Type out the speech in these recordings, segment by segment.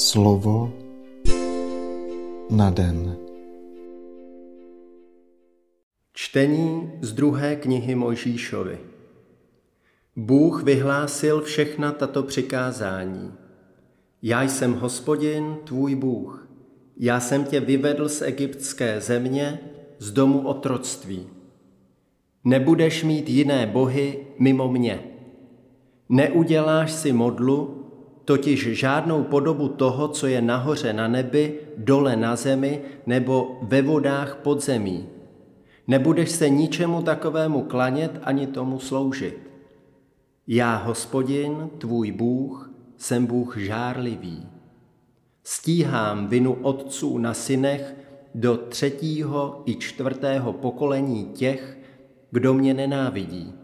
Slovo na den. Čtení z druhé knihy Mojžíšovi. Bůh vyhlásil všechna tato přikázání. Já jsem hospodin, tvůj Bůh. Já jsem tě vyvedl z egyptské země, z domu otroctví. Nebudeš mít jiné bohy mimo mě. Neuděláš si modlu, totiž žádnou podobu toho, co je nahoře na nebi, dole na zemi nebo ve vodách pod zemí. Nebudeš se ničemu takovému klanět ani tomu sloužit. Já, hospodin, tvůj Bůh, jsem Bůh žárlivý. Stíhám vinu otců na synech do třetího i čtvrtého pokolení těch, kdo mě nenávidí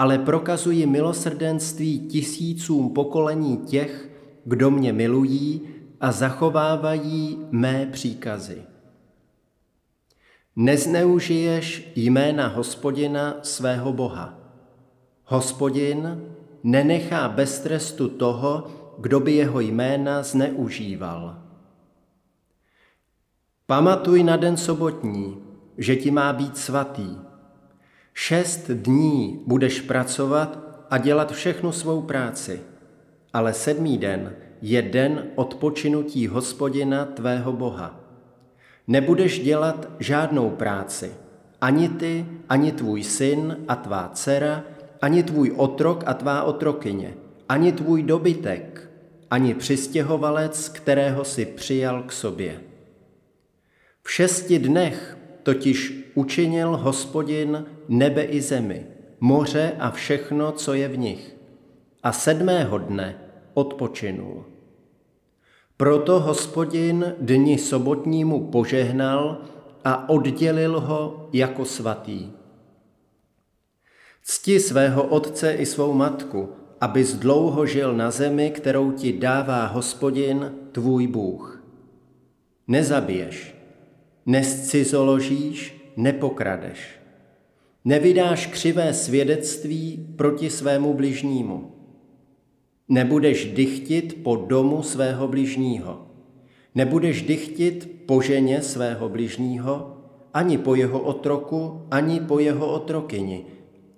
ale prokazuji milosrdenství tisícům pokolení těch, kdo mě milují a zachovávají mé příkazy. Nezneužiješ jména hospodina svého Boha. Hospodin nenechá bez trestu toho, kdo by jeho jména zneužíval. Pamatuj na den sobotní, že ti má být svatý. Šest dní budeš pracovat a dělat všechnu svou práci, ale sedmý den je den odpočinutí hospodina tvého Boha. Nebudeš dělat žádnou práci, ani ty, ani tvůj syn a tvá dcera, ani tvůj otrok a tvá otrokyně, ani tvůj dobytek, ani přistěhovalec, kterého si přijal k sobě. V šesti dnech totiž učinil hospodin nebe i zemi, moře a všechno, co je v nich. A sedmého dne odpočinul. Proto hospodin dni sobotnímu požehnal a oddělil ho jako svatý. Cti svého otce i svou matku, abys dlouho žil na zemi, kterou ti dává hospodin, tvůj Bůh. Nezabiješ, nescizoložíš, nepokradeš. Nevydáš křivé svědectví proti svému bližnímu. Nebudeš dychtit po domu svého bližního. Nebudeš dychtit po ženě svého bližního, ani po jeho otroku, ani po jeho otrokyni,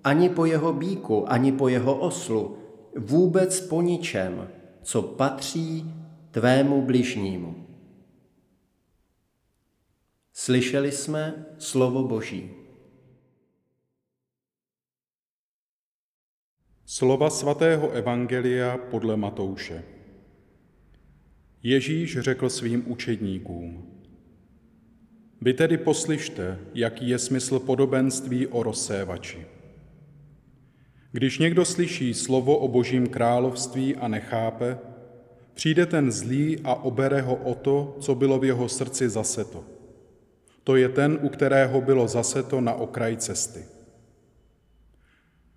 ani po jeho bíku, ani po jeho oslu, vůbec po ničem, co patří tvému bližnímu. Slyšeli jsme slovo Boží. Slova svatého Evangelia podle Matouše. Ježíš řekl svým učedníkům, vy tedy poslyšte, jaký je smysl podobenství o rozsévači. Když někdo slyší slovo o božím království a nechápe, přijde ten zlý a obere ho o to, co bylo v jeho srdci zaseto. To je ten, u kterého bylo zaseto na okraji cesty.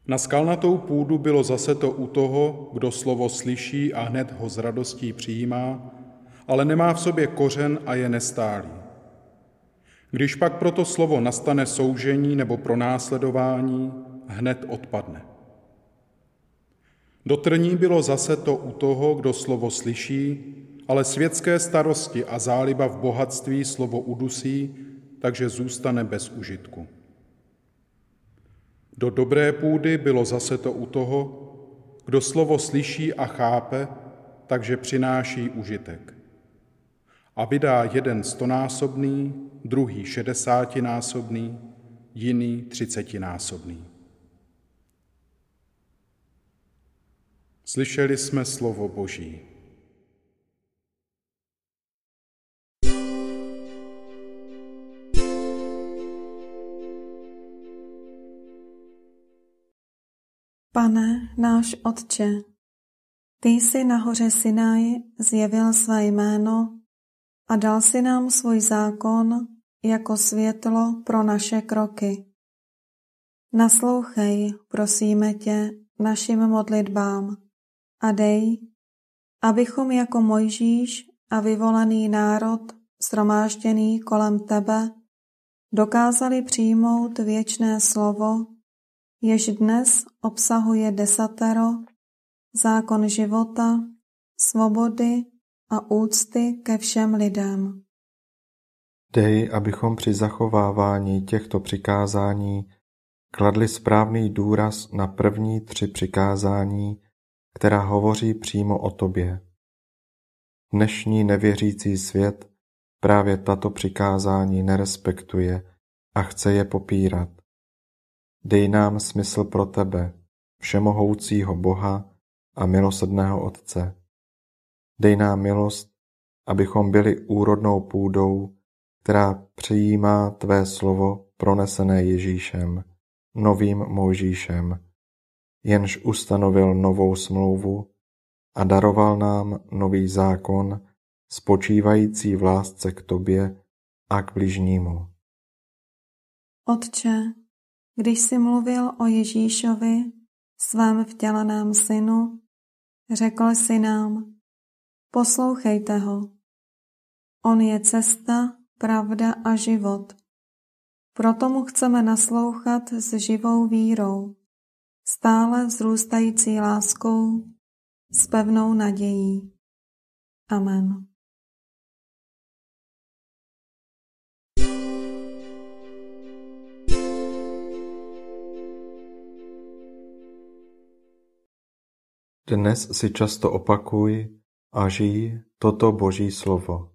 Na skalnatou půdu bylo zase to u toho, kdo slovo slyší a hned ho s radostí přijímá, ale nemá v sobě kořen a je nestálý. Když pak proto slovo nastane soužení nebo pronásledování, hned odpadne. Do trní bylo zase to u toho, kdo slovo slyší, ale světské starosti a záliba v bohatství slovo udusí, takže zůstane bez užitku. Do dobré půdy bylo zase to u toho, kdo slovo slyší a chápe, takže přináší užitek. A vydá jeden stonásobný, druhý šedesátinásobný, jiný třicetinásobný. Slyšeli jsme slovo Boží. Pane, náš Otče, ty jsi nahoře Sinaj zjevil své jméno a dal si nám svůj zákon jako světlo pro naše kroky. Naslouchej, prosíme tě, našim modlitbám a dej, abychom jako Mojžíš a vyvolený národ sromážděný kolem tebe dokázali přijmout věčné slovo jež dnes obsahuje desatero, zákon života, svobody a úcty ke všem lidem. Dej, abychom při zachovávání těchto přikázání kladli správný důraz na první tři přikázání, která hovoří přímo o tobě. Dnešní nevěřící svět právě tato přikázání nerespektuje a chce je popírat. Dej nám smysl pro tebe, všemohoucího Boha a milosrdného Otce. Dej nám milost, abychom byli úrodnou půdou, která přijímá tvé slovo pronesené Ježíšem, novým Mojžíšem, jenž ustanovil novou smlouvu a daroval nám nový zákon, spočívající v lásce k tobě a k bližnímu. Otče, když jsi mluvil o Ježíšovi, svém vtěleném synu, řekl jsi nám, poslouchejte ho. On je cesta, pravda a život. Proto mu chceme naslouchat s živou vírou, stále vzrůstající láskou, s pevnou nadějí. Amen. Dnes si často opakuj a žij toto Boží slovo.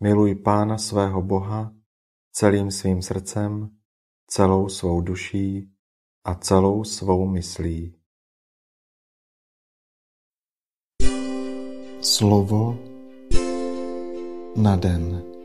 Miluj Pána svého Boha celým svým srdcem, celou svou duší a celou svou myslí. Slovo na den.